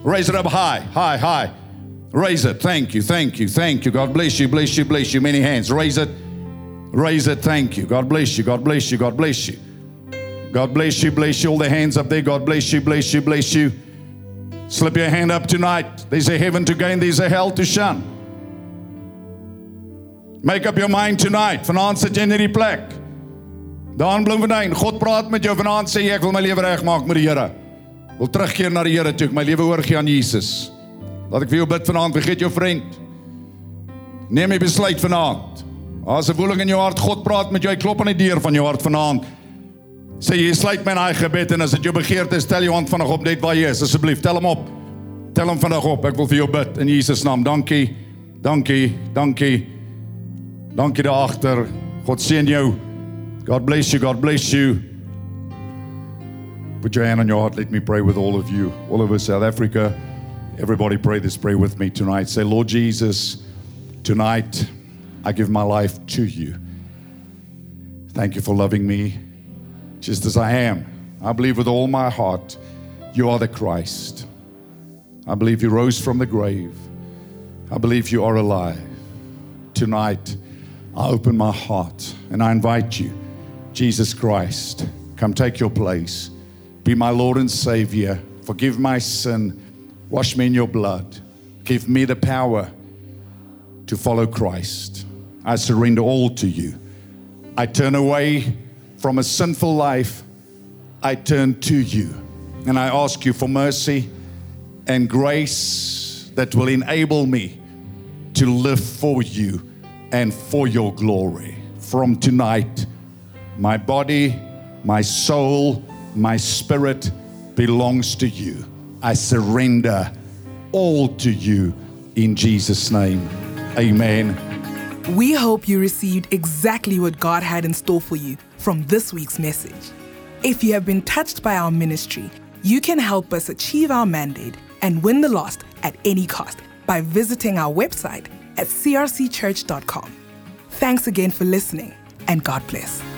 Raise it up high, high, high. Raise it. Thank you, thank you, thank you. God bless you, bless you, bless you. Many hands. Raise it. Raise it. Thank you. God bless you, God bless you, God bless you. God bless you, bless you. All the hands up there. God bless you, bless you, bless you. Slip your hand up tonight. There's a heaven to gain, there's a hell to shun. Make up your mind tonight. Vanaand sit jy in hierdie plek. Daan Bloemfontein, God praat met jou vanaand sê jy ek wil my lewe regmaak met die Here. Wil terugkeer na die Here toe, my lewe oorgee aan Jesus. Laat ek vir jou bid vanaand, vergeet jou vriend. Neem 'n besluit vanaand. As 'n woeling in jou hart, God praat met jou, hy klop aan die deur van jou hart vanaand. Sê jy sluit my in daai gebed en as dit jou begeerte is, tel jou hand vanaand op net waar jy is asseblief. Tel hom op. Tel hom vanaand op. Ek wil vir jou bid in Jesus naam. Dankie. Dankie. Dankie. Dankie daar agter. God seën jou. God bless you. God bless you. Put your hand on your heart. Let me pray with all of you, all over South Africa. Everybody pray this prayer with me tonight. Say, Lord Jesus, tonight I give my life to you. Thank you for loving me just as I am. I believe with all my heart you are the Christ. I believe you rose from the grave. I believe you are alive. Tonight, I open my heart and I invite you, Jesus Christ, come take your place. Be my Lord and Savior. Forgive my sin. Wash me in your blood. Give me the power to follow Christ. I surrender all to you. I turn away from a sinful life. I turn to you and I ask you for mercy and grace that will enable me to live for you and for your glory. From tonight, my body, my soul, my spirit belongs to you. I surrender all to you in Jesus' name. Amen. We hope you received exactly what God had in store for you from this week's message. If you have been touched by our ministry, you can help us achieve our mandate and win the lost at any cost by visiting our website at crcchurch.com. Thanks again for listening, and God bless.